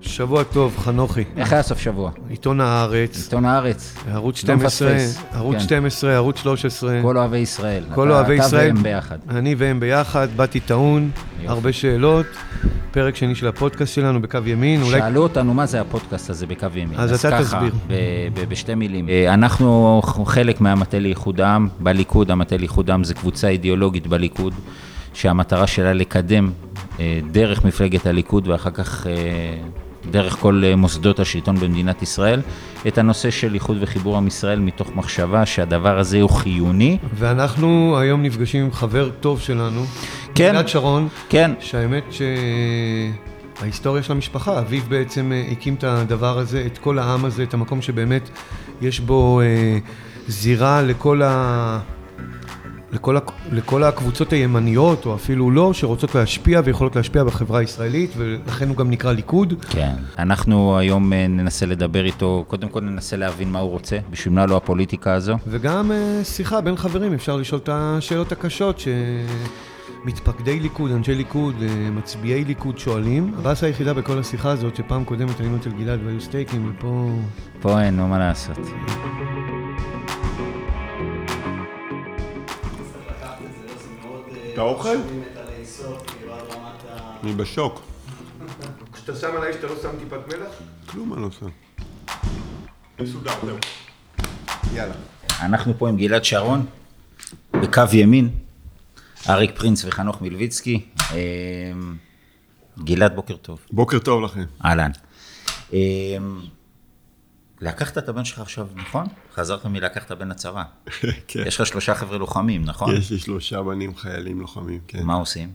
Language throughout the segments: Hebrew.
שבוע טוב, חנוכי. איך היה סוף שבוע? עיתון הארץ, עיתון הארץ. ערוץ לא 12, מפספס. ערוץ כן. 12, ערוץ 13. כל אוהבי ישראל. כל אתה- אוהבי ישראל. אתה והם ביחד. אני והם ביחד, באתי טעון, יופי. הרבה שאלות. פרק שני של הפודקאסט שלנו בקו ימין. אולי שאלו אותנו מה זה הפודקאסט הזה בקו ימין. אז אתה ככה, תסביר. ב- ב- בשתי מילים. אה, אנחנו חלק מהמטה לאיחוד העם. בליכוד, המטה לאיחוד העם זה קבוצה אידיאולוגית בליכוד, שהמטרה שלה לקדם אה, דרך מפלגת הליכוד ואחר כך אה, דרך כל אה, מוסדות השלטון במדינת ישראל, את הנושא של איחוד וחיבור עם ישראל מתוך מחשבה שהדבר הזה הוא חיוני. ואנחנו היום נפגשים עם חבר טוב שלנו, כן. גלעד שרון, כן, שהאמת שההיסטוריה של המשפחה, אביו בעצם אה, הקים את הדבר הזה, את כל העם הזה, את המקום שבאמת יש בו אה, זירה לכל ה... לכל, לכל הקבוצות הימניות, או אפילו לא, שרוצות להשפיע ויכולות להשפיע בחברה הישראלית, ולכן הוא גם נקרא ליכוד. כן. אנחנו היום אה, ננסה לדבר איתו, קודם כל ננסה להבין מה הוא רוצה, בשביל מה לו הפוליטיקה הזו. וגם אה, שיחה בין חברים, אפשר לשאול את השאלות הקשות שמתפקדי ליכוד, אנשי ליכוד, אה, מצביעי ליכוד שואלים. הבאסה היחידה בכל השיחה הזאת, שפעם קודמת היינו אצל גלעד והיו סטייקים, ופה... פה אין, נו מה לעשות. אתה אוכל? אני בשוק. כשאתה שם עליי שאתה לא שם טיפת מלח? כלום אני לא שם. מסודר, זהו. יאללה. אנחנו פה עם גלעד שרון, בקו ימין, אריק פרינץ וחנוך מלביצקי. אה, גלעד, בוקר טוב. בוקר טוב לכם. אהלן. לקחת את הבן שלך עכשיו, נכון? חזרת מלקחת בן לצבא. כן. יש לך שלושה חבר'ה לוחמים, נכון? יש לי שלושה בנים חיילים לוחמים, כן. מה עושים?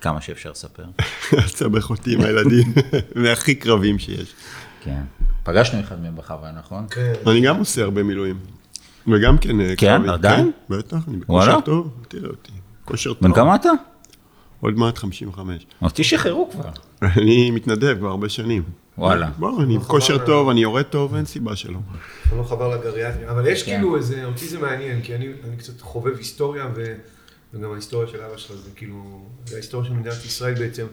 כמה שאפשר לספר. תסבך אותי עם הילדים, מהכי קרבים שיש. כן. פגשנו אחד מהם בחווה, נכון? כן. אני גם עושה הרבה מילואים. וגם כן אה, כן? עדיין? כן, בטח, אני? בכושר טוב. תראה אותי. כושר טוב. בן כמה אתה? עוד מעט 55. אותי שחררו כבר. אני מתנדב כבר הרבה שנים. וואלה. בוא, אני בכושר טוב, אני יורד טוב, אין סיבה שלא. אני לא חבר לגריאטריה, אבל יש כן. כאילו איזה, אותי זה מעניין, כי אני, אני קצת חובב היסטוריה, ו, וגם ההיסטוריה של אבא שלך זה כאילו, זה ההיסטוריה של מדינת ישראל בעצם.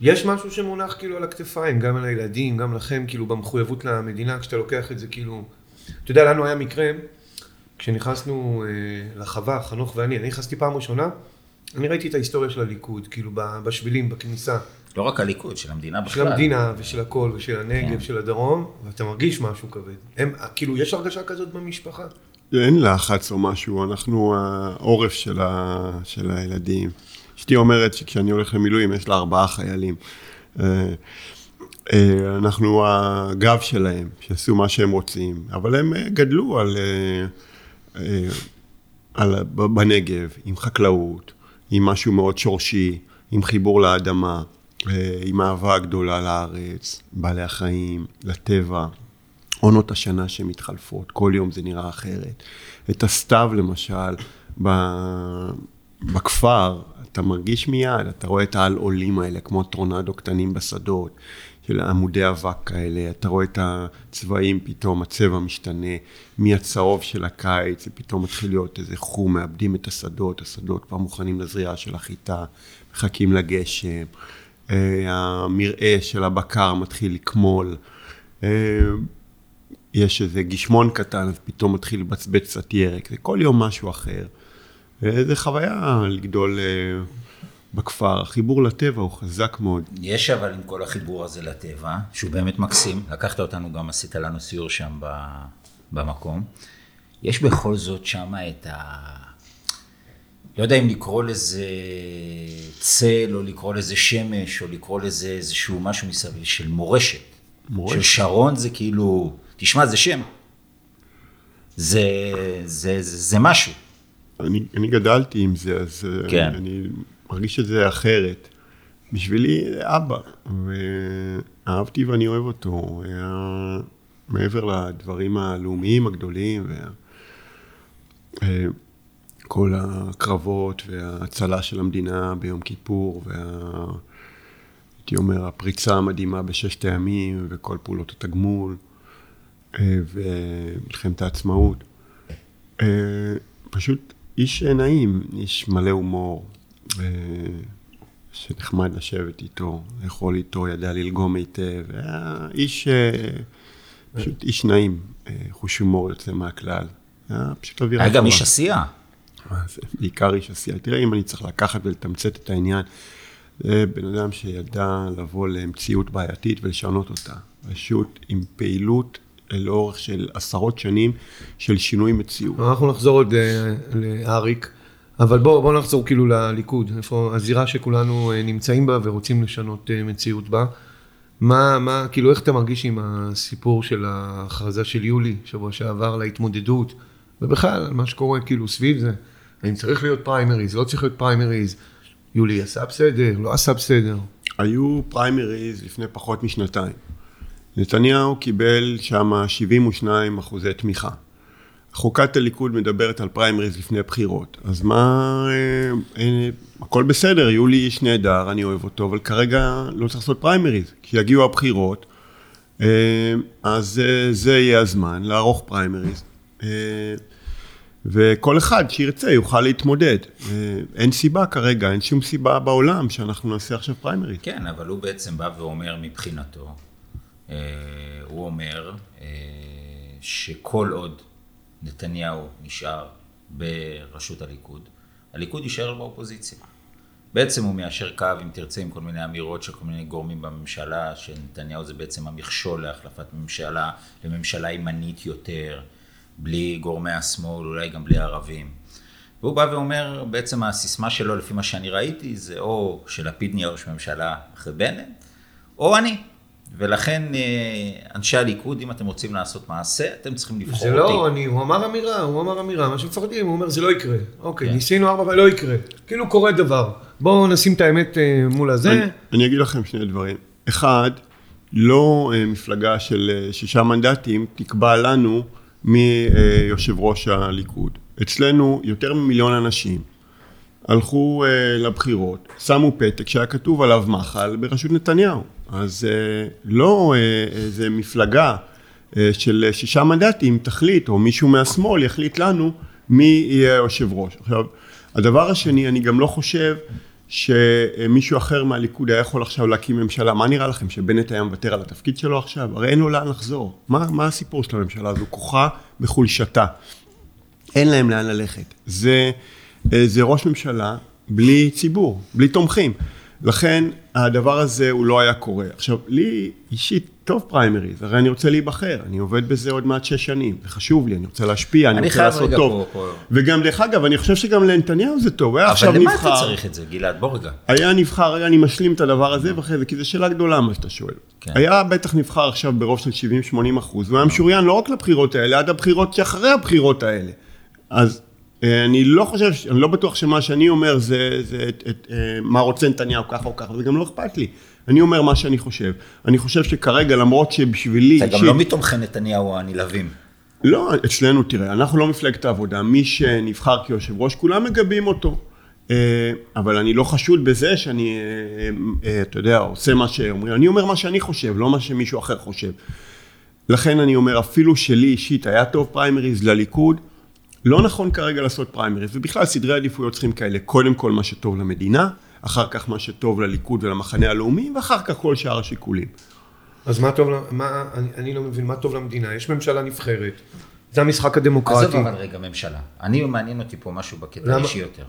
יש משהו שמונח כאילו על הכתפיים, גם על הילדים, גם לכם, כאילו במחויבות למדינה, כשאתה לוקח את זה כאילו, אתה יודע, לנו היה מקרה, כשנכנסנו אה, לחווה, חנוך ואני, אני נכנסתי פעם ראשונה, אני ראיתי את ההיסטוריה של הליכוד, כאילו ב- בשבילים, בכניסה. לא רק הליכוד, של המדינה של בכלל. המדינה ושל הכל, ושל הנגב, כן. של הדרום, ואתה מרגיש משהו כבד. הם, כאילו, יש הרגשה כזאת במשפחה? אין לחץ או משהו, אנחנו העורף של, ה... של הילדים. אשתי אומרת שכשאני הולך למילואים יש לה ארבעה חיילים. אה, אה, אנחנו הגב שלהם, שיעשו מה שהם רוצים, אבל הם אה, גדלו על, על, בנגב, עם חקלאות, עם משהו מאוד שורשי, עם חיבור לאדמה, עם אהבה גדולה לארץ, בעלי החיים, לטבע. עונות השנה שמתחלפות, כל יום זה נראה אחרת. את הסתיו למשל, ב- בכפר, אתה מרגיש מיד, אתה רואה את העל-עולים האלה, כמו טורנדו קטנים בשדות, של עמודי אבק כאלה, אתה רואה את הצבעים פתאום, הצבע משתנה, מהצהוב של הקיץ, זה פתאום מתחיל להיות איזה חום, מאבדים את השדות, השדות כבר מוכנים לזריעה של החיטה, מחכים לגשם, אה, המרעה של הבקר מתחיל לקמול. אה, יש איזה גשמון קטן, אז פתאום מתחיל לבצבץ קצת ירק, זה כל יום משהו אחר. זה חוויה לגדול אה, בכפר, החיבור לטבע הוא חזק מאוד. יש אבל עם כל החיבור הזה לטבע, שהוא באמת מקסים, לקחת אותנו גם, עשית לנו סיור שם במקום. יש בכל זאת שם את ה... לא יודע אם לקרוא לזה צל, או לקרוא לזה שמש, או לקרוא לזה איזשהו משהו מסביב של מורשת. מורשת. של שרון זה כאילו, תשמע, זה שם. זה, זה, זה, זה משהו. אני, אני גדלתי עם זה, אז אה, כן. אני, אני מרגיש את זה אחרת. בשבילי זה אבא, ואהבתי ואני אוהב אותו. הוא היה מעבר לדברים הלאומיים הגדולים, וה... כל הקרבות וההצלה של המדינה ביום כיפור, וה... הייתי אומר, הפריצה המדהימה בששת הימים, וכל פעולות התגמול, אה, ומלחמת העצמאות. אה, פשוט איש נעים, איש מלא הומור. אה, שנחמד לשבת איתו, לאכול איתו, ידע ללגום היטב, היה איש, פשוט איש נעים, חוש הומור יוצא מהכלל. היה פשוט אווירה היה גם. איש עשייה. זה, בעיקר איש עשייה. תראה, אם אני צריך לקחת ולתמצת את העניין, זה בן אדם שידע לבוא למציאות בעייתית ולשנות אותה. פשוט עם פעילות לאורך של עשרות שנים של שינוי מציאות. אנחנו נחזור עוד אה, לאריק, אבל בואו בוא נחזור כאילו לליכוד, איפה הזירה שכולנו אה, נמצאים בה ורוצים לשנות אה, מציאות בה. מה, מה, כאילו איך אתה מרגיש עם הסיפור של ההכרזה של יולי, שבוע שעבר, להתמודדות, ובכלל, מה שקורה כאילו סביב זה, האם צריך להיות פריימריז, לא צריך להיות פריימריז, יולי עשה בסדר, לא עשה בסדר. היו פריימריז לפני פחות משנתיים. נתניהו קיבל שם 72 אחוזי תמיכה. חוקת הליכוד מדברת על פריימריז לפני בחירות, אז מה, אה, אה, הכל בסדר, יולי איש נהדר, אני אוהב אותו, אבל כרגע לא צריך לעשות פריימריז. כשיגיעו הבחירות, אה, אז אה, זה יהיה הזמן לערוך פריימריז. וכל אחד שירצה יוכל להתמודד. אין סיבה כרגע, אין שום סיבה בעולם שאנחנו נעשה עכשיו פריימריז. כן, אבל הוא בעצם בא ואומר מבחינתו, אה, הוא אומר אה, שכל עוד נתניהו נשאר בראשות הליכוד, הליכוד יישאר באופוזיציה. בעצם הוא מיישר קו, אם תרצה, עם כל מיני אמירות של כל מיני גורמים בממשלה, שנתניהו זה בעצם המכשול להחלפת ממשלה, לממשלה ימנית יותר, בלי גורמי השמאל, אולי גם בלי ערבים. והוא בא ואומר, בעצם הסיסמה שלו, לפי מה שאני ראיתי, זה או שלפיד נהיה ראש ממשלה אחרי בנט, או אני. ולכן אה, אנשי הליכוד, אם אתם רוצים לעשות מעשה, אתם צריכים לבחור זה אותי. לא, אני, הוא אמר אמירה, הוא אמר אמירה, מה שמפחדים, הוא אומר זה לא יקרה. אוקיי, כן. ניסינו ארבע ולא יקרה. כאילו קורה דבר. בואו נשים את האמת אה, מול הזה. אני, אני אגיד לכם שני דברים. אחד, לא אה, מפלגה של שישה מנדטים תקבע לנו מי אה, יושב ראש הליכוד. אצלנו יותר ממיליון אנשים הלכו אה, לבחירות, שמו פתק שהיה כתוב עליו מחל בראשות נתניהו. אז אה, לא אה, איזה מפלגה של שישה מנדטים תחליט, או מישהו מהשמאל יחליט לנו מי יהיה יושב ראש. עכשיו, הדבר השני, אני גם לא חושב שמישהו אחר מהליכוד היה יכול עכשיו להקים ממשלה. מה נראה לכם, שבנט היה מוותר על התפקיד שלו עכשיו? הרי אין לו לאן לחזור. מה, מה הסיפור של הממשלה הזו? כוחה בחולשתה. אין להם לאן ללכת. זה, אה, זה ראש ממשלה בלי ציבור, בלי תומכים. לכן הדבר הזה הוא לא היה קורה. עכשיו, לי אישית טוב פריימריז, הרי אני רוצה להיבחר, אני עובד בזה עוד מעט שש שנים, זה חשוב לי, אני רוצה להשפיע, אני, אני רוצה לעשות טוב. פה- פה. וגם דרך אגב, אני חושב שגם לנתניהו זה טוב, הוא היה עכשיו אבל למה נבחר. אתה צריך את זה, גלעד? בוא רגע. היה נבחר, רגע, אני משלים את הדבר הזה ואחרי זה, כי זו שאלה גדולה מה שאתה שואל. כן. היה בטח נבחר עכשיו ברוב של 70-80 אחוז, והוא היה משוריין לא רק לבחירות האלה, עד הבחירות שאחרי הבחירות האלה. אז אה, אני לא חושב, אני לא בטוח שמה שאני אומר זה, זה את, את, אה, מה רוצה נתניהו ככה או ככה, וגם לא אכפת לי. אני אומר מה שאני חושב. אני חושב שכרגע, למרות שבשבילי... אתה גם לא מתומכי נתניהו הנלהבים. לא, אצלנו, תראה, אנחנו לא מפלגת העבודה, מי שנבחר כיושב ראש, כולם מגבים אותו. אה, אבל אני לא חשוד בזה שאני, אה, אתה יודע, עושה מה שאומרים, אני אומר מה שאני חושב, לא מה שמישהו אחר חושב. לכן אני אומר, אפילו שלי אישית היה טוב פריימריז לליכוד, לא נכון כרגע לעשות פריימריז, ובכלל סדרי עדיפויות צריכים כאלה, קודם כל מה שטוב למדינה, אחר כך מה שטוב לליכוד ולמחנה הלאומי, ואחר כך כל שאר השיקולים. אז מה טוב, מה, אני, אני לא מבין, מה טוב למדינה? יש ממשלה נבחרת, זה המשחק הדמוקרטי. עזוב אבל רגע ממשלה. אני, מעניין אותי פה משהו בקטע למה? האישי יותר.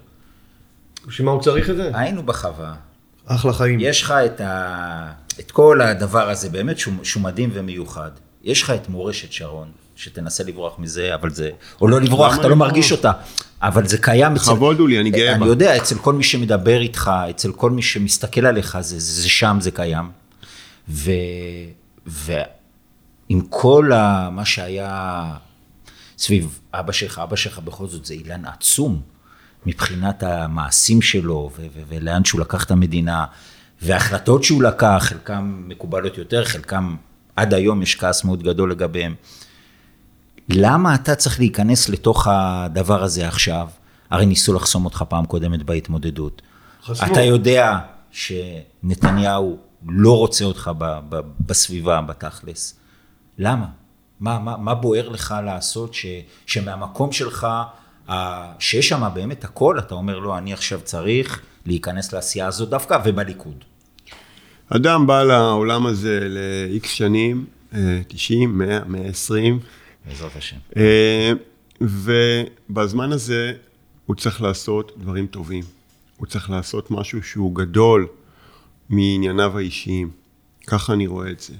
בשביל מה הוא צריך את זה? היינו בחווה, אחלה חיים. יש לך את, ה... את כל הדבר הזה, באמת שהוא, שהוא מדהים ומיוחד. יש לך את מורשת שרון, שתנסה לברוח מזה, אבל זה... או לא לברוח, אתה לא? מרגיש אותה. אבל זה קיים אצל... לכבוד הוא לי, אני גאה אני בה. יודע, אצל כל מי שמדבר איתך, אצל כל מי שמסתכל עליך, זה, זה, זה שם, זה קיים. ו... ועם כל ה... מה שהיה סביב אבא שלך, אבא שלך בכל זאת זה אילן עצום מבחינת המעשים שלו ו- ו- ולאן שהוא לקח את המדינה וההחלטות שהוא לקח, חלקם מקובלות יותר, חלקם עד היום יש כעס מאוד גדול לגביהם. למה אתה צריך להיכנס לתוך הדבר הזה עכשיו? הרי ניסו לחסום אותך פעם קודמת בהתמודדות. חסמו. אתה יודע שנתניהו לא רוצה אותך ב- ב- בסביבה, בתכלס. למה? מה, מה, מה בוער לך לעשות ש, שמהמקום שלך שיש שם באמת הכל, אתה אומר, לא, אני עכשיו צריך להיכנס לעשייה הזאת דווקא, ובליכוד. אדם בא לעולם הזה ל-X שנים, 90, 100, 120. בעזרת השם. אה, ובזמן הזה הוא צריך לעשות דברים טובים. הוא צריך לעשות משהו שהוא גדול מענייניו האישיים. ככה אני רואה את זה.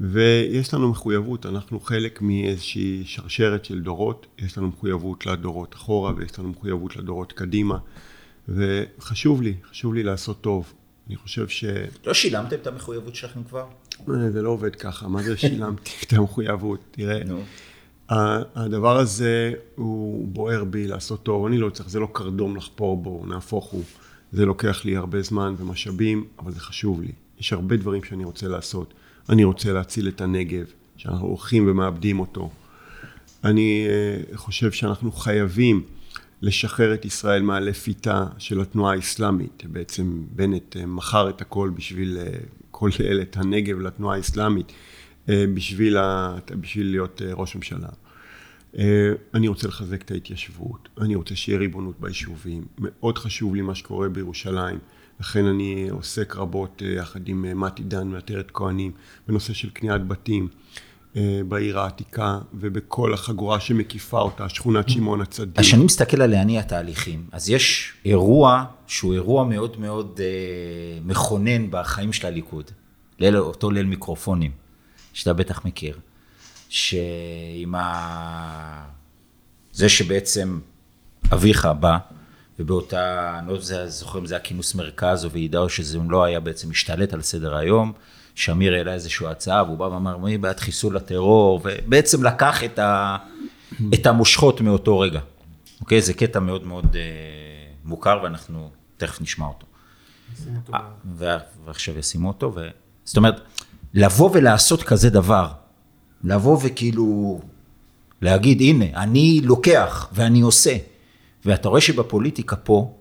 ויש לנו מחויבות, אנחנו חלק מאיזושהי שרשרת של דורות, יש לנו מחויבות לדורות אחורה ויש לנו מחויבות לדורות קדימה, וחשוב לי, חשוב לי לעשות טוב. אני חושב ש... לא שילמתם את המחויבות שלכם כבר? אה, זה לא עובד ככה, מה זה שילמתי את המחויבות? תראה, נו. הדבר הזה הוא בוער בי לעשות טוב, אני לא צריך, זה לא קרדום לחפור בו, נהפוך הוא. זה לוקח לי הרבה זמן ומשאבים, אבל זה חשוב לי. יש הרבה דברים שאני רוצה לעשות. אני רוצה להציל את הנגב, שאנחנו הולכים ומאבדים אותו. אני אה, חושב שאנחנו חייבים לשחרר את ישראל מהלפיתה של התנועה האסלאמית. בעצם בנט אה, מכר את הכל בשביל אה, כולל את הנגב לתנועה האסלאמית, בשביל, ה... בשביל להיות ראש ממשלה. אני רוצה לחזק את ההתיישבות, אני רוצה שיהיה ריבונות ביישובים. מאוד חשוב לי מה שקורה בירושלים. לכן אני עוסק רבות אה, יחד עם אה, מתי דן מעטרת כהנים בנושא של קניית בתים אה, בעיר העתיקה ובכל החגורה שמקיפה אותה, שכונת שמעון הצדיק. אז כשאני מסתכל על להניע תהליכים, אז יש אירוע שהוא אירוע מאוד מאוד מכונן בחיים של הליכוד, ליל, אותו ליל מיקרופונים, שאתה בטח מכיר, שעם ה... זה שבעצם אביך בא, ובאותה, אני לא זוכר אם זה היה כינוס מרכז או ועידה או שזה לא היה בעצם משתלט על סדר היום, שמיר העלה איזושהי הצעה והוא בא ואמר מי בעד חיסול הטרור ובעצם לקח את, ה, את המושכות מאותו רגע. אוקיי? זה קטע מאוד מאוד אה, מוכר ואנחנו תכף נשמע אותו. אותו ו... ועכשיו ישימו אותו. ו... זאת אומרת, לבוא ולעשות כזה דבר, לבוא וכאילו להגיד הנה אני לוקח ואני עושה. ואתה רואה שבפוליטיקה פה,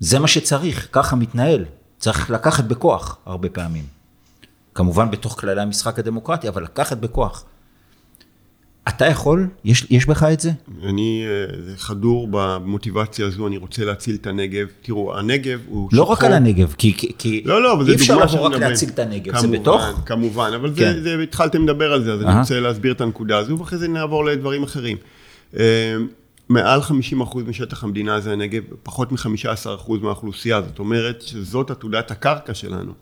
זה מה שצריך, ככה מתנהל. צריך לקחת בכוח הרבה פעמים. כמובן בתוך כללי המשחק הדמוקרטי, אבל לקחת בכוח. אתה יכול? יש, יש בך את זה? אני אה, חדור במוטיבציה הזו, אני רוצה להציל את הנגב. תראו, הנגב הוא... לא שחור. רק על הנגב, כי, כי לא, לא, אבל זה אי אפשר לבוא רק להציל את הנגב, כמובן, זה בתוך? כמובן, אבל כן. זה, זה, התחלתם לדבר על זה, אז uh-huh. אני רוצה להסביר את הנקודה הזו, ואחרי זה נעבור לדברים אחרים. מעל 50% משטח המדינה זה הנגב, פחות מ-15% מהאוכלוסייה, זאת אומרת שזאת עתודת הקרקע שלנו.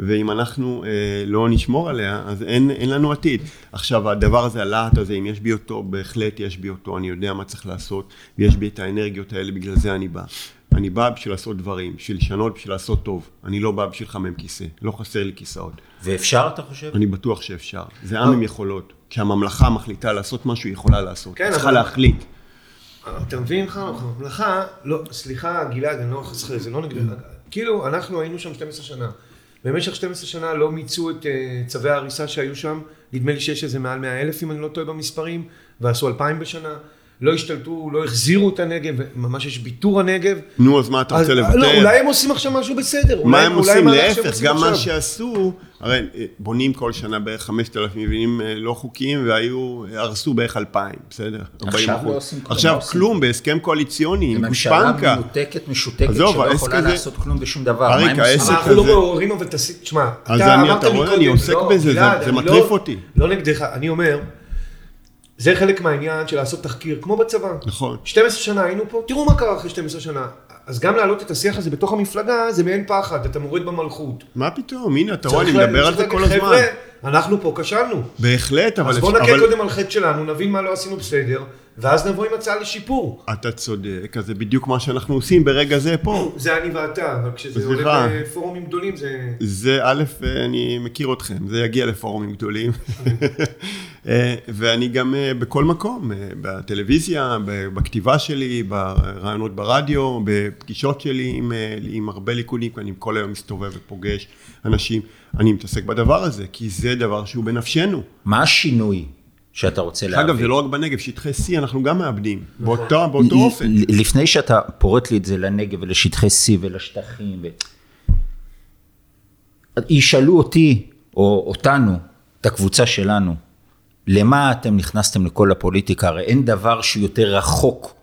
ואם אנחנו אה, לא נשמור עליה, אז אין, אין לנו עתיד. עכשיו, הדבר הזה, הלהט הזה, אם יש בי אותו, בהחלט יש בי אותו, אני יודע מה צריך לעשות, ויש בי את האנרגיות האלה, בגלל זה אני בא. אני בא בשביל לעשות דברים, בשביל לשנות, בשביל לעשות טוב. אני לא בא בשביל לחמם כיסא, לא חסר לי כיסאות. ואפשר, אתה חושב? אני בטוח שאפשר. זה עם עם יכולות. כשהממלכה מחליטה לעשות משהו, היא יכולה לעשות. כן, צריכה אבל... להחליט. אתה מבין, חנוך, הממלכה, לא, סליחה, גלעד, אני לא חסכי, זה לא נגד... כאילו, אנחנו היינו שם 12 שנה. במשך 12 שנה לא מיצו את uh, צווי ההריסה שהיו שם, נדמה לי שיש איזה מעל 100 אלף אם אני לא טועה במספרים, ועשו 2,000 בשנה. לא השתלטו, לא החזירו את הנגב, ממש יש ביטור הנגב. נו, אז מה אתה רוצה לבטל? לא, אולי הם עושים עכשיו משהו בסדר. מה הם עושים? להפך, גם מה שעשו, הרי אה, בונים כל שנה בערך 5,000 מבנים אה, לא חוקיים, והיו, הרסו בערך 2,000, בסדר? עכשיו לא עושים כלום. עכשיו כלום, בהסכם קואליציוני, עם גושפנקה. ממשלה מנותקת, משותקת, שלא יכולה לעשות כלום בשום דבר. אריק, העסק הזה... אנחנו לא מעוררים, אבל תעשי, תשמע, אתה אמרת לי קודם, אני עוסק לא, בזה, זה מטריף אותי. לא נגדך, אני אומר... זה חלק מהעניין של לעשות תחקיר, כמו בצבא. נכון. 12 שנה היינו פה, תראו מה קרה אחרי 12 שנה. אז גם להעלות את השיח הזה בתוך המפלגה, זה מעין פחד, אתה מוריד במלכות. מה פתאום, הנה, אתה רואה, אני מדבר על זה כל הזמן. חבר'ה, אנחנו פה כשלנו. בהחלט, אבל... אז בואו נכה קודם על חטא שלנו, נבין מה לא עשינו בסדר, ואז נבוא עם הצעה לשיפור. אתה צודק, אז זה בדיוק מה שאנחנו עושים ברגע זה פה. זה אני ואתה, אבל כשזה עולה בפורומים גדולים זה... זה א', אני מכיר אתכם, זה יגיע לפורומים גדולים. אה, ואני גם אה, בכל מקום, אה, בטלוויזיה, בכתיבה שלי, ברעיונות ברדיו, בפגישות שלי עם, עם הרבה ליכודניקים, אני כל היום מסתובב ופוגש אנשים. אני מתעסק בדבר הזה, כי זה דבר שהוא בנפשנו. מה השינוי שאתה רוצה להביא? אגב, זה לא רק בנגב, שטחי C אנחנו גם מאבדים, באותו, באותו אופן. לפני שאתה פורט לי את זה לנגב ולשטחי C ולשטחים, ו... ישאלו אותי, או אותנו, את הקבוצה שלנו, למה אתם נכנסתם לכל הפוליטיקה? הרי אין דבר שהוא יותר רחוק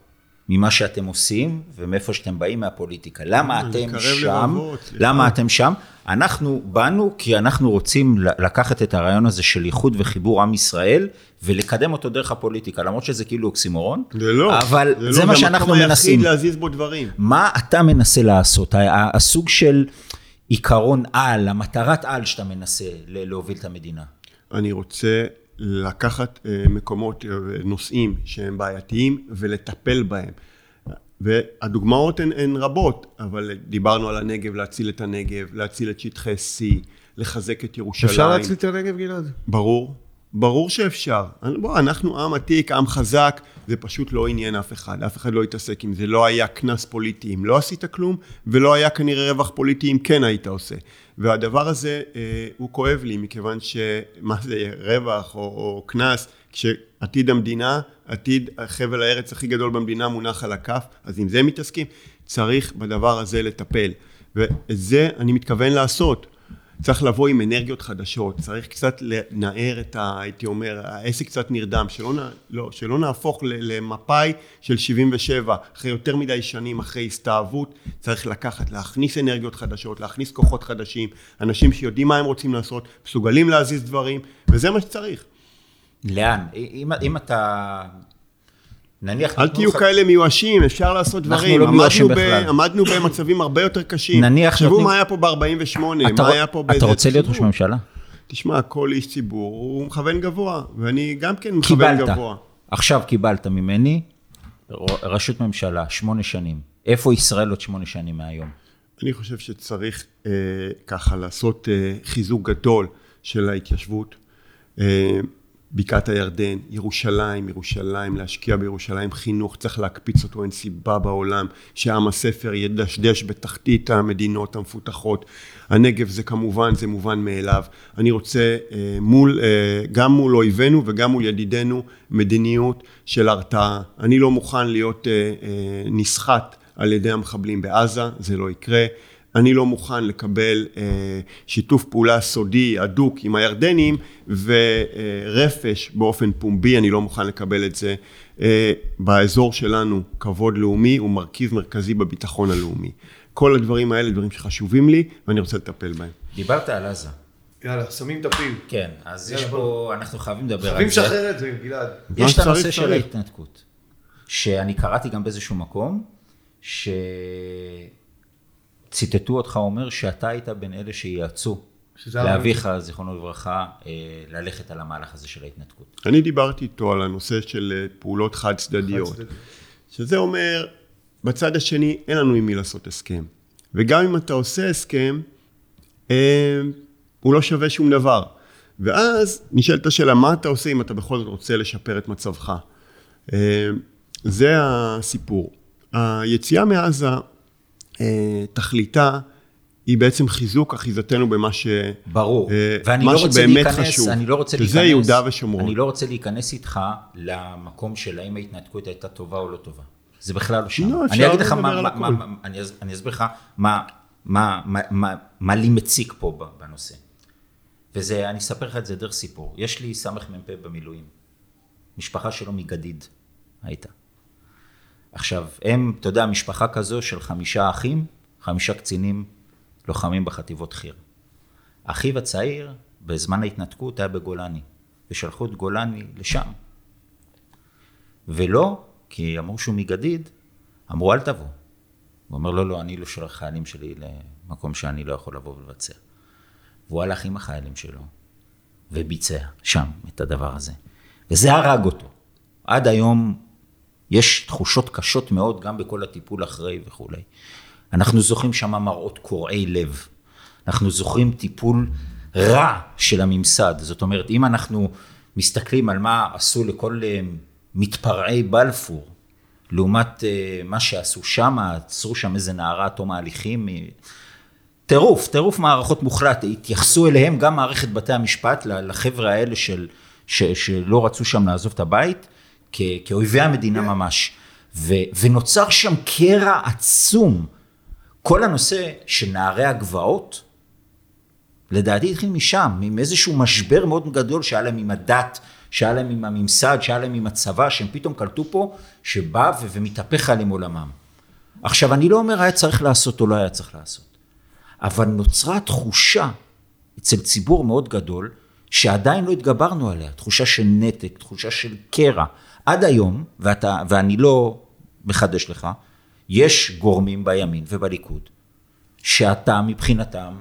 ממה שאתם עושים ומאיפה שאתם באים מהפוליטיקה. למה זה אתם שם? לבבות. למה אתם שם? אנחנו באנו כי אנחנו רוצים לקחת את הרעיון הזה של איחוד וחיבור עם ישראל ולקדם אותו דרך הפוליטיקה, למרות שזה כאילו אוקסימורון, זה לא. אבל זה, זה, לא, מה זה שאנחנו מנסים. היחיד להזיז בו דברים. מה אתה מנסה לעשות? הסוג של עיקרון על, המטרת על שאתה מנסה להוביל את המדינה. אני רוצה לקחת אה, מקומות, אה, נושאים שהם בעייתיים ולטפל בהם. והדוגמאות הן, הן רבות, אבל דיברנו על הנגב, להציל את הנגב, להציל את שטחי C, לחזק את ירושלים. אפשר להציל את הנגב, גלעד? ברור, ברור שאפשר. בוא, אנחנו עם עתיק, עם חזק, זה פשוט לא עניין אף אחד, אף אחד לא התעסק עם זה. לא היה קנס פוליטי אם לא עשית כלום, ולא היה כנראה רווח פוליטי אם כן היית עושה. והדבר הזה, אה, הוא כואב לי, מכיוון שמה זה רווח או, או קנס, כשעתיד המדינה, עתיד חבל הארץ הכי גדול במדינה מונח על הכף, אז עם זה מתעסקים, צריך בדבר הזה לטפל. ואת זה אני מתכוון לעשות. צריך לבוא עם אנרגיות חדשות, צריך קצת לנער את ה... הייתי אומר, העסק קצת נרדם, שלא, נ, לא, שלא נהפוך למפאי של 77, אחרי יותר מדי שנים, אחרי הסתאבות, צריך לקחת, להכניס אנרגיות חדשות, להכניס כוחות חדשים, אנשים שיודעים מה הם רוצים לעשות, מסוגלים להזיז דברים, וזה מה שצריך. לאן? אם, אם אתה... נניח... אל תהיו לך- כאלה מיואשים, אפשר לעשות אנחנו דברים. לא מיואשים ב, בכלל. עמדנו במצבים הרבה יותר קשים. נניח תחשבו נותנים- מה היה פה ב-48, אתה, מה היה פה באיזה... אתה רוצה להיות ראש. ממשלה? תשמע, כל איש ציבור הוא מכוון גבוה, ואני גם כן מכוון קיבלת. גבוה. עכשיו קיבלת ממני ראשות ממשלה, שמונה שנים. איפה ישראל עוד שמונה שנים מהיום? אני חושב שצריך אה, ככה לעשות אה, חיזוק גדול של ההתיישבות. אה, בקעת הירדן, ירושלים, ירושלים, להשקיע בירושלים חינוך, צריך להקפיץ אותו, אין סיבה בעולם שעם הספר ידשדש בתחתית המדינות המפותחות. הנגב זה כמובן, זה מובן מאליו. אני רוצה אה, מול, אה, גם מול אויבינו וגם מול ידידינו, מדיניות של הרתעה. אני לא מוכן להיות אה, נסחט על ידי המחבלים בעזה, זה לא יקרה. אני לא מוכן לקבל אה, שיתוף פעולה סודי, הדוק עם הירדנים ורפש באופן פומבי, אני לא מוכן לקבל את זה. אה, באזור שלנו כבוד לאומי הוא מרכיב מרכזי בביטחון הלאומי. כל הדברים האלה דברים שחשובים לי ואני רוצה לטפל בהם. דיברת על עזה. יאללה, שמים את הפיל. כן, אז יש יאללה, פה, אנחנו חייבים לדבר חייבים על זה. לשחרר את זה, גלעד. יש את הנושא של. ההתנתקות, שאני קראתי גם באיזשהו מקום, שציטטו אותך אומר שאתה היית בין אלה שיעצו לאביך, זיכרונו לברכה, אה, ללכת על המהלך הזה של ההתנתקות. אני דיברתי איתו על הנושא של אה, פעולות חד צדדיות. שזה אומר, בצד השני אין לנו עם מי לעשות הסכם. וגם אם אתה עושה הסכם, אה, הוא לא שווה שום דבר. ואז נשאלת השאלה, מה אתה עושה אם אתה בכל זאת רוצה לשפר את מצבך? אה, זה הסיפור. היציאה מעזה, תכליתה, היא בעצם חיזוק אחיזתנו במה ש... ברור, אה, ואני לא רוצה להיכנס, חשוב, אני לא רוצה שזה להיכנס, יהודה ושומרון. אני לא רוצה להיכנס איתך למקום של האם ההתנתקות הייתה טובה או לא טובה. זה בכלל לא שם. לא, אני אגיד לך מה, מה. מה, אני, אני אסביר לך מה, מה, מה, מה, מה לי מציק פה בנושא. וזה, אני אספר לך את זה דרך סיפור. יש לי סמ"פ במילואים, משפחה שלו מגדיד הייתה. עכשיו, הם, אתה יודע, משפחה כזו של חמישה אחים, חמישה קצינים לוחמים בחטיבות חי"ר. אחיו הצעיר, בזמן ההתנתקות, היה בגולני, ושלחו את גולני לשם. ולא, כי אמרו שהוא מגדיד, אמרו אל תבוא. הוא אומר, לא, לא, אני לא שולח חיילים שלי למקום שאני לא יכול לבוא ולבצע. והוא הלך עם החיילים שלו, וביצע שם את הדבר הזה. וזה הרג אותו. עד היום יש תחושות קשות מאוד, גם בכל הטיפול אחרי וכולי. אנחנו זוכרים שם מראות קורעי לב. אנחנו זוכרים טיפול רע של הממסד. זאת אומרת, אם אנחנו מסתכלים על מה עשו לכל אה, מתפרעי בלפור, לעומת אה, מה שעשו שם, עצרו שם איזה נערה תום ההליכים, אה, טירוף, טירוף מערכות מוחלט, התייחסו אליהם גם מערכת בתי המשפט, לחבר'ה האלה של, ש, שלא רצו שם לעזוב את הבית, כ, כאויבי המדינה ממש. ו, ונוצר שם קרע עצום. כל הנושא של נערי הגבעות, לדעתי התחיל משם, עם איזשהו משבר מאוד גדול שהיה להם עם הדת, שהיה להם עם הממסד, שהיה להם עם הצבא, שהם פתאום קלטו פה, שבא ו- ומתהפך עליהם עולמם. עכשיו, אני לא אומר היה צריך לעשות או לא היה צריך לעשות, אבל נוצרה תחושה אצל ציבור מאוד גדול, שעדיין לא התגברנו עליה, תחושה של נתק, תחושה של קרע. עד היום, ואתה, ואני לא מחדש לך, יש גורמים בימין ובליכוד, שאתה מבחינתם,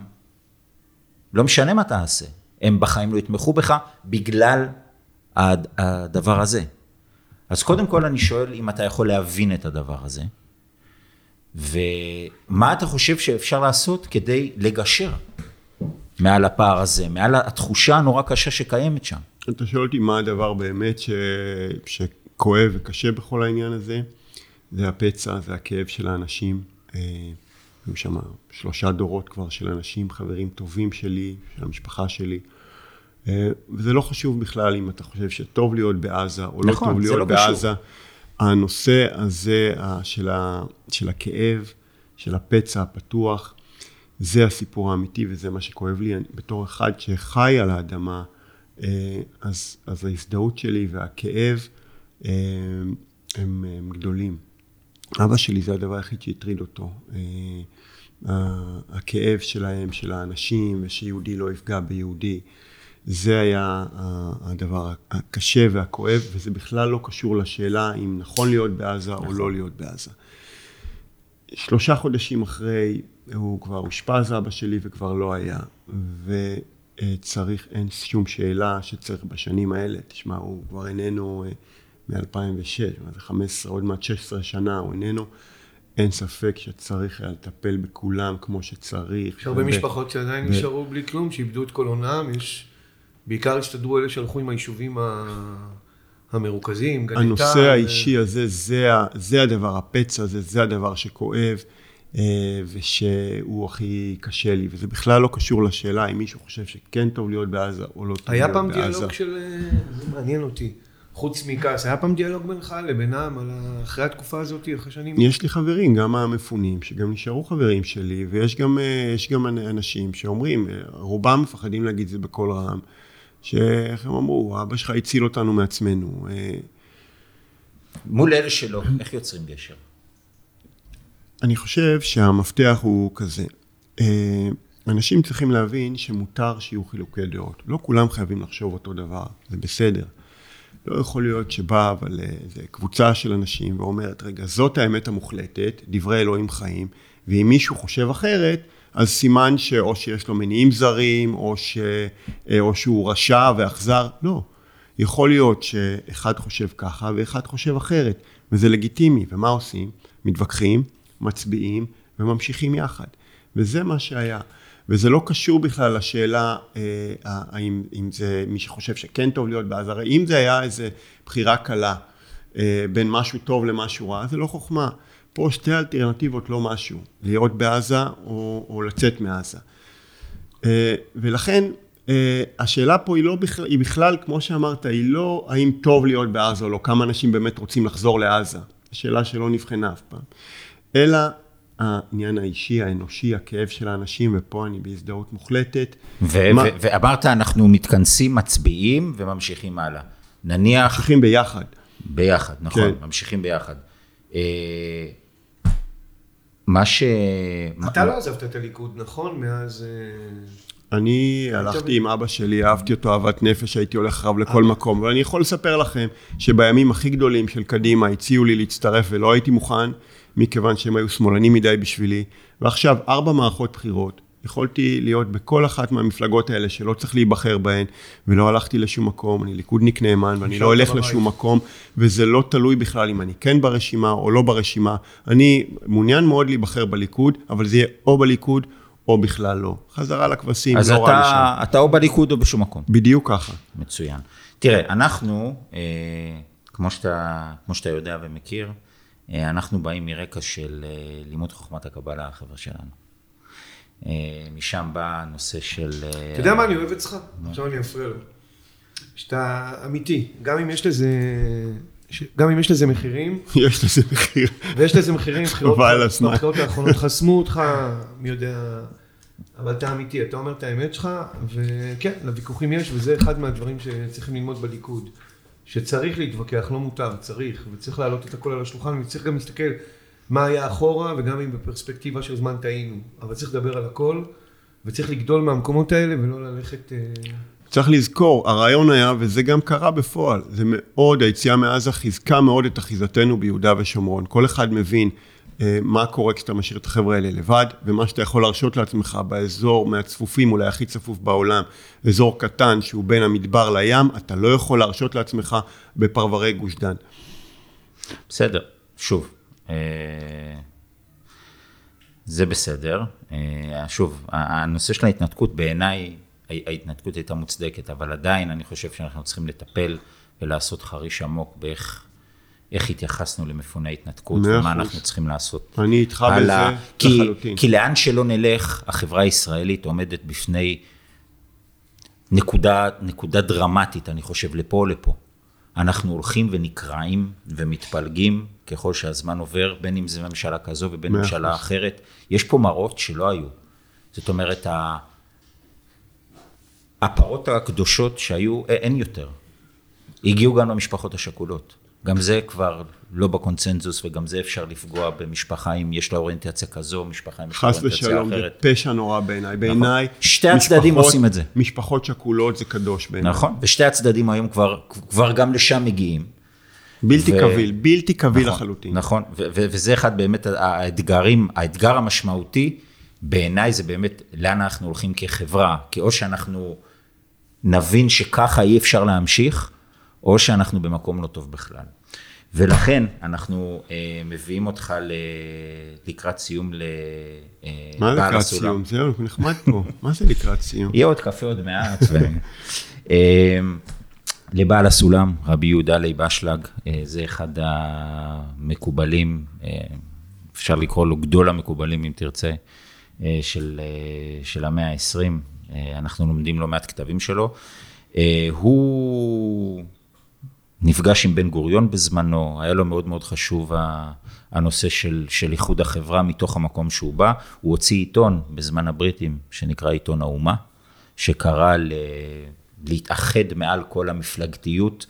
לא משנה מה תעשה, הם בחיים לא יתמכו בך בגלל הדבר הזה. אז קודם כל אני שואל אם אתה יכול להבין את הדבר הזה, ומה אתה חושב שאפשר לעשות כדי לגשר מעל הפער הזה, מעל התחושה הנורא קשה שקיימת שם. אתה שואל אותי מה הדבר באמת ש... שכואב וקשה בכל העניין הזה, זה הפצע, זה הכאב של האנשים. אה, היו שם שלושה דורות כבר של אנשים, חברים טובים שלי, של המשפחה שלי. אה, וזה לא חשוב בכלל אם אתה חושב שטוב להיות בעזה או לא נכון, לא טוב להיות לא בעזה. קשור. הנושא הזה של, ה, של הכאב, של הפצע הפתוח, זה הסיפור האמיתי וזה מה שכואב לי. אני, בתור אחד שחי על האדמה, אז, אז ההזדהות שלי והכאב אה, הם, הם גדולים. אבא שלי זה הדבר היחיד שהטריד אותו. אה, הכאב שלהם, של האנשים, ושיהודי לא יפגע ביהודי. זה היה הדבר הקשה והכואב, וזה בכלל לא קשור לשאלה אם נכון להיות בעזה נכון. או לא להיות בעזה. שלושה חודשים אחרי, הוא כבר אושפז אבא שלי וכבר לא היה. וצריך, אין שום שאלה שצריך בשנים האלה, תשמע, הוא כבר איננו אה, מ-2006, מה זה 15, עוד מעט 16 שנה, הוא איננו. אין ספק שצריך היה לטפל בכולם כמו שצריך. יש הרבה משפחות שעדיין נשארו בלי כלום, שאיבדו את כל עונם, יש... בעיקר השתדרו אלה שהלכו עם היישובים המרוכזים, גליטה. הנושא האישי הזה, זה, זה הדבר, הפצע הזה, זה הדבר שכואב, אה, ושהוא הכי קשה לי, וזה בכלל לא קשור לשאלה אם מישהו חושב שכן טוב להיות בעזה או לא טוב להיות בעזה. היה פעם דיאלוג של, אה, זה מעניין אותי. חוץ מכעס, היה פעם דיאלוג בינך לבינם על אחרי התקופה הזאת, אחרי שנים? יש לי חברים, גם המפונים, שגם נשארו חברים שלי, ויש גם, אה, גם אנשים שאומרים, רובם מפחדים להגיד זה בקול רם, שאיך הם אמרו, אבא שלך הציל אותנו מעצמנו. אה, מול אלה שלא, איך יוצרים גשר? אני חושב שהמפתח הוא כזה. אה, אנשים צריכים להבין שמותר שיהיו חילוקי דעות. לא כולם חייבים לחשוב אותו דבר, זה בסדר. לא יכול להיות שבאה אבל איזו קבוצה של אנשים ואומרת, רגע, זאת האמת המוחלטת, דברי אלוהים חיים, ואם מישהו חושב אחרת, אז סימן שאו שיש לו מניעים זרים, או, ש, אה, או שהוא רשע ואכזר, לא. יכול להיות שאחד חושב ככה ואחד חושב אחרת, וזה לגיטימי, ומה עושים? מתווכחים, מצביעים וממשיכים יחד. וזה מה שהיה. וזה לא קשור בכלל לשאלה אה, האם אם זה מי שחושב שכן טוב להיות בעזה, הרי אם זה היה איזה בחירה קלה אה, בין משהו טוב למשהו רע, זה לא חוכמה. פה שתי אלטרנטיבות לא משהו, להיות בעזה או, או לצאת מעזה. אה, ולכן אה, השאלה פה היא, לא בכלל, היא בכלל, כמו שאמרת, היא לא האם טוב להיות בעזה או לא, כמה אנשים באמת רוצים לחזור לעזה. שאלה שלא נבחנה אף פעם. אלא העניין האישי, האנושי, הכאב של האנשים, ופה אני בהזדהות מוחלטת. ו- מה... ו- ואמרת, אנחנו מתכנסים, מצביעים וממשיכים הלאה. נניח... ממשיכים ביחד. ביחד, נכון, כן. ממשיכים ביחד. אה, מה ש... אתה לא עזבת את הליכוד, נכון? מאז... אה, אני הלכתי עם אבא שלי, אהבתי אותו אהבת נפש, הייתי הולך אחריו לכל מקום. אבל אני יכול לספר לכם שבימים הכי גדולים של קדימה הציעו לי להצטרף ולא הייתי מוכן, מכיוון שהם היו שמאלנים מדי בשבילי. ועכשיו, ארבע מערכות בחירות, יכולתי להיות בכל אחת מהמפלגות האלה שלא צריך להיבחר בהן, ולא הלכתי לשום מקום, אני ליכודניק נאמן, ואני לא הולך לשום מקום, וזה לא תלוי בכלל אם אני כן ברשימה או לא ברשימה. אני מעוניין מאוד להיבחר בליכוד, אבל זה יהיה או בליכוד או בכלל לא. חזרה לכבשים, לא רע לי שם. אז אתה או בליכוד או בשום מקום. בדיוק ככה. מצוין. תראה, אנחנו, אה, כמו, שאתה, כמו שאתה יודע ומכיר, אנחנו באים מרקע של אה, לימוד חוכמת הקבלה, החבר'ה שלנו. אה, משם בא הנושא של... אה, אתה יודע מה אני אוהב אצלך? עכשיו אני אפריע לו. שאתה אמיתי, גם אם יש לזה... גם אם יש לזה מחירים. יש לזה מחיר. ויש לזה מחירים, בחירות האחרונות חסמו אותך, מי יודע אבל אתה אמיתי, אתה אומר את האמת שלך, וכן, לוויכוחים יש, וזה אחד מהדברים שצריכים ללמוד בליכוד. שצריך להתווכח, לא מותר, צריך, וצריך להעלות את הכל על השולחן, וצריך גם להסתכל מה היה אחורה, וגם אם בפרספקטיבה של זמן טעינו. אבל צריך לדבר על הכל, וצריך לגדול מהמקומות האלה, ולא ללכת... צריך לזכור, הרעיון היה, וזה גם קרה בפועל, זה מאוד, היציאה מעזה חיזקה מאוד את אחיזתנו ביהודה ושומרון. כל אחד מבין אה, מה קורה כשאתה משאיר את החבר'ה האלה לבד, ומה שאתה יכול להרשות לעצמך באזור מהצפופים, אולי הכי צפוף בעולם, אזור קטן שהוא בין המדבר לים, אתה לא יכול להרשות לעצמך בפרברי גוש דן. בסדר, שוב, אה, זה בסדר. אה, שוב, הנושא של ההתנתקות בעיניי, ההתנתקות הייתה מוצדקת, אבל עדיין אני חושב שאנחנו צריכים לטפל ולעשות חריש עמוק באיך איך התייחסנו למפוני התנתקות, ומה אנחנו צריכים לעשות. אני איתך בזה לחלוטין. כי לאן שלא נלך, החברה הישראלית עומדת בפני נקודה, נקודה דרמטית, אני חושב, לפה או לפה. אנחנו הולכים ונקרעים ומתפלגים ככל שהזמן עובר, בין אם זה ממשלה כזו ובין ממשלה אחרת. יש פה מראות שלא היו. זאת אומרת, הפרות הקדושות שהיו, אין יותר. הגיעו גם למשפחות השכולות. גם זה כבר לא בקונצנזוס, וגם זה אפשר לפגוע במשפחה אם יש לה אוריינטציה כזו, משפחה עם אוריינטציה אחרת. חס ושלום, זה פשע נורא בעיניי. נכון. בעיניי, שתי הצדדים עושים את זה. משפחות שכולות זה קדוש בעיניי. נכון, ושתי הצדדים היום כבר, כבר גם לשם מגיעים. בלתי ו... קביל, בלתי קביל נכון, לחלוטין. נכון, ו- ו- וזה אחד באמת האתגרים, האתגר המשמעותי, בעיניי זה באמת לאן אנחנו הולכים כחברה, כי או שאנחנו נבין שככה אי אפשר להמשיך, או שאנחנו במקום לא טוב בכלל. ולכן אנחנו אה, מביאים אותך ל... לקראת סיום לבעל הסולם. מה לקראת סיום? זהו, נחמד פה. מה זה לקראת סיום? יהיה עוד קפה עוד מעט. ו... אה, לבעל הסולם, רבי יהודה ליב אשלג, אה, זה אחד המקובלים, אה, אפשר לקרוא לו גדול המקובלים אם תרצה, אה, של, אה, של המאה ה-20. אה, אנחנו לומדים לא מעט כתבים שלו. אה, הוא נפגש עם בן גוריון בזמנו, היה לו מאוד מאוד חשוב הנושא של, של איחוד החברה מתוך המקום שהוא בא. הוא הוציא עיתון בזמן הבריטים, שנקרא עיתון האומה, שקרא ל, להתאחד מעל כל המפלגתיות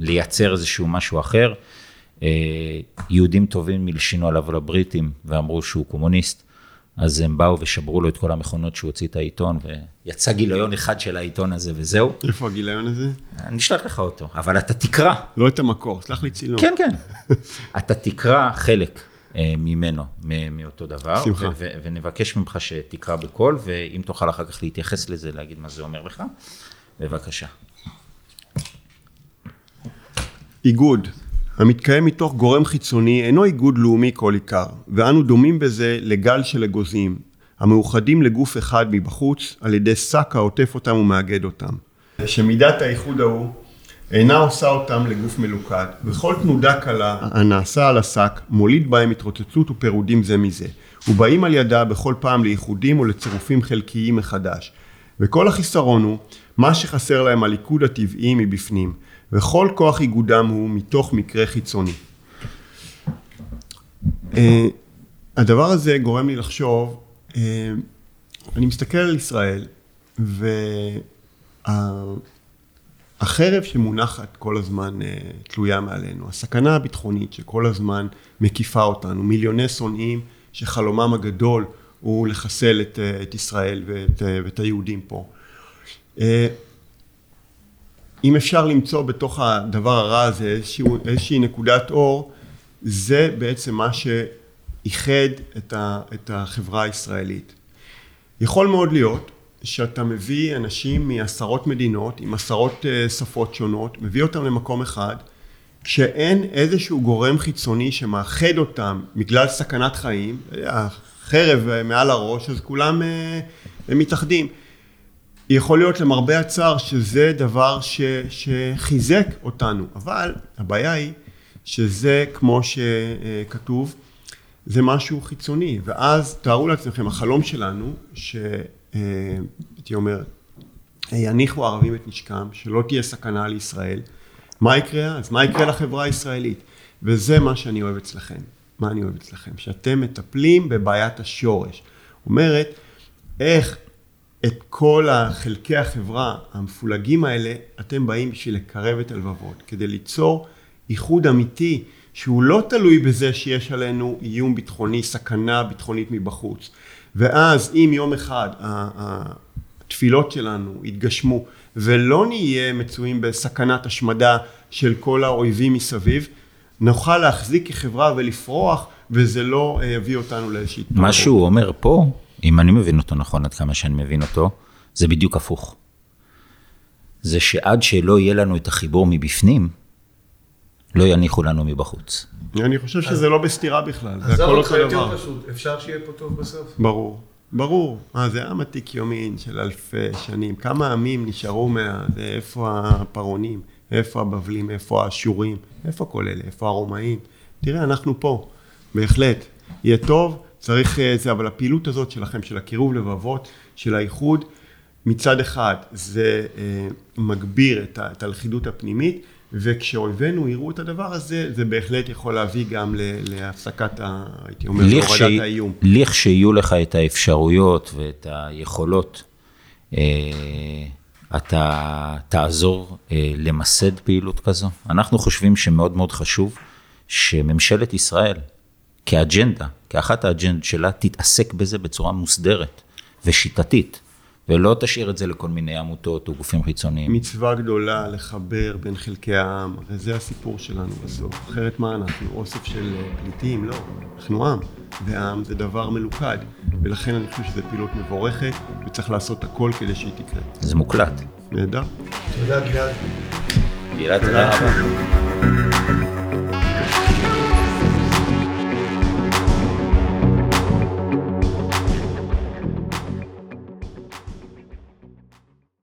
ולייצר איזשהו משהו אחר. אה, יהודים טובים מלשינו עליו לבריטים ואמרו שהוא קומוניסט. אז הם באו ושברו לו את כל המכונות שהוא הוציא את העיתון, ויצא גיליון אחד של העיתון הזה וזהו. איפה הגיליון הזה? אני אשלח לך אותו, אבל אתה תקרא. לא את המקור, סלח לי צילום. כן, כן. אתה תקרא חלק אה, ממנו, מאותו דבר. שמחה. ונבקש ממך שתקרא בקול, ואם תוכל אחר כך להתייחס לזה, להגיד מה זה אומר לך, בבקשה. איגוד. המתקיים מתוך גורם חיצוני אינו איגוד לאומי כל עיקר, ואנו דומים בזה לגל של אגוזים, המאוחדים לגוף אחד מבחוץ על ידי שק העוטף אותם ומאגד אותם. שמידת האיחוד ההוא אינה עושה אותם לגוף מלוכד, וכל תנודה קלה הנעשה על השק מוליד בהם התרוצצות ופירודים זה מזה, ובאים על ידה בכל פעם לאיחודים ולצירופים חלקיים מחדש. וכל החיסרון הוא מה שחסר להם הליכוד הטבעי מבפנים, וכל כוח איגודם הוא מתוך מקרה חיצוני. אה, הדבר הזה גורם לי לחשוב, אה, אני מסתכל על ישראל, והחרב שמונחת כל הזמן אה, תלויה מעלינו, הסכנה הביטחונית שכל הזמן מקיפה אותנו, מיליוני שונאים שחלומם הגדול הוא לחסל את, את ישראל ואת, ואת היהודים פה. אם אפשר למצוא בתוך הדבר הרע הזה איזשהו, איזושהי נקודת אור, זה בעצם מה שאיחד את, ה, את החברה הישראלית. יכול מאוד להיות שאתה מביא אנשים מעשרות מדינות עם עשרות אה, שפות שונות, מביא אותם למקום אחד, שאין איזשהו גורם חיצוני שמאחד אותם בגלל סכנת חיים, החרב מעל הראש, אז כולם אה, מתאחדים. יכול להיות למרבה הצער שזה דבר ש, שחיזק אותנו, אבל הבעיה היא שזה כמו שכתוב, זה משהו חיצוני, ואז תארו לעצמכם, החלום שלנו, שהייתי אומר, יניחו הערבים את נשקם, שלא תהיה סכנה לישראל, מה יקרה אז? מה יקרה לחברה הישראלית? וזה מה שאני אוהב אצלכם. מה אני אוהב אצלכם? שאתם מטפלים בבעיית השורש. אומרת, איך את כל חלקי החברה המפולגים האלה, אתם באים בשביל לקרב את הלבבות, כדי ליצור איחוד אמיתי, שהוא לא תלוי בזה שיש עלינו איום ביטחוני, סכנה ביטחונית מבחוץ. ואז אם יום אחד התפילות שלנו יתגשמו, ולא נהיה מצויים בסכנת השמדה של כל האויבים מסביב, נוכל להחזיק כחברה ולפרוח, וזה לא אה, יביא אותנו לאיזושהי... מה שהוא אומר פה, אם אני מבין אותו נכון, עד כמה שאני מבין אותו, זה בדיוק הפוך. זה שעד שלא יהיה לנו את החיבור מבפנים, לא יניחו לנו מבחוץ. אני חושב שזה לא בסתירה בכלל, זה הכל אותו דבר. פשוט, אפשר שיהיה פה טוב בסוף. ברור. ברור, אה, זה עם עתיק יומין של אלפי שנים. כמה עמים נשארו מה... איפה הפרעונים, איפה הבבלים, איפה האשורים, איפה כל אלה, איפה הרומאים. תראה, אנחנו פה, בהחלט. יהיה טוב, צריך אה, זה, אבל הפעילות הזאת שלכם, של הקירוב לבבות, של האיחוד, מצד אחד זה אה, מגביר את, את הלכידות הפנימית, וכשאויבינו יראו את הדבר הזה, זה בהחלט יכול להביא גם להפסקת, ה, הייתי אומר, להורדת האיום. לכשיהיו לך את האפשרויות ואת היכולות, אה, אתה תעזור אה, למסד פעילות כזו. אנחנו חושבים שמאוד מאוד חשוב שממשלת ישראל, כאג'נדה, כאחת האג'נדות שלה, תתעסק בזה בצורה מוסדרת ושיטתית. ולא תשאיר את זה לכל מיני עמותות או גופים חיצוניים. מצווה גדולה לחבר בין חלקי העם, וזה הסיפור שלנו בסוף. אחרת מה אנחנו? אוסף של פליטים? לא. אנחנו עם, ועם זה דבר מלוכד, ולכן אני חושב שזו פעילות מבורכת, וצריך לעשות הכל כדי שהיא תקרה. זה מוקלט. נהדר. תודה גלעד. גלעד, תודה רבה.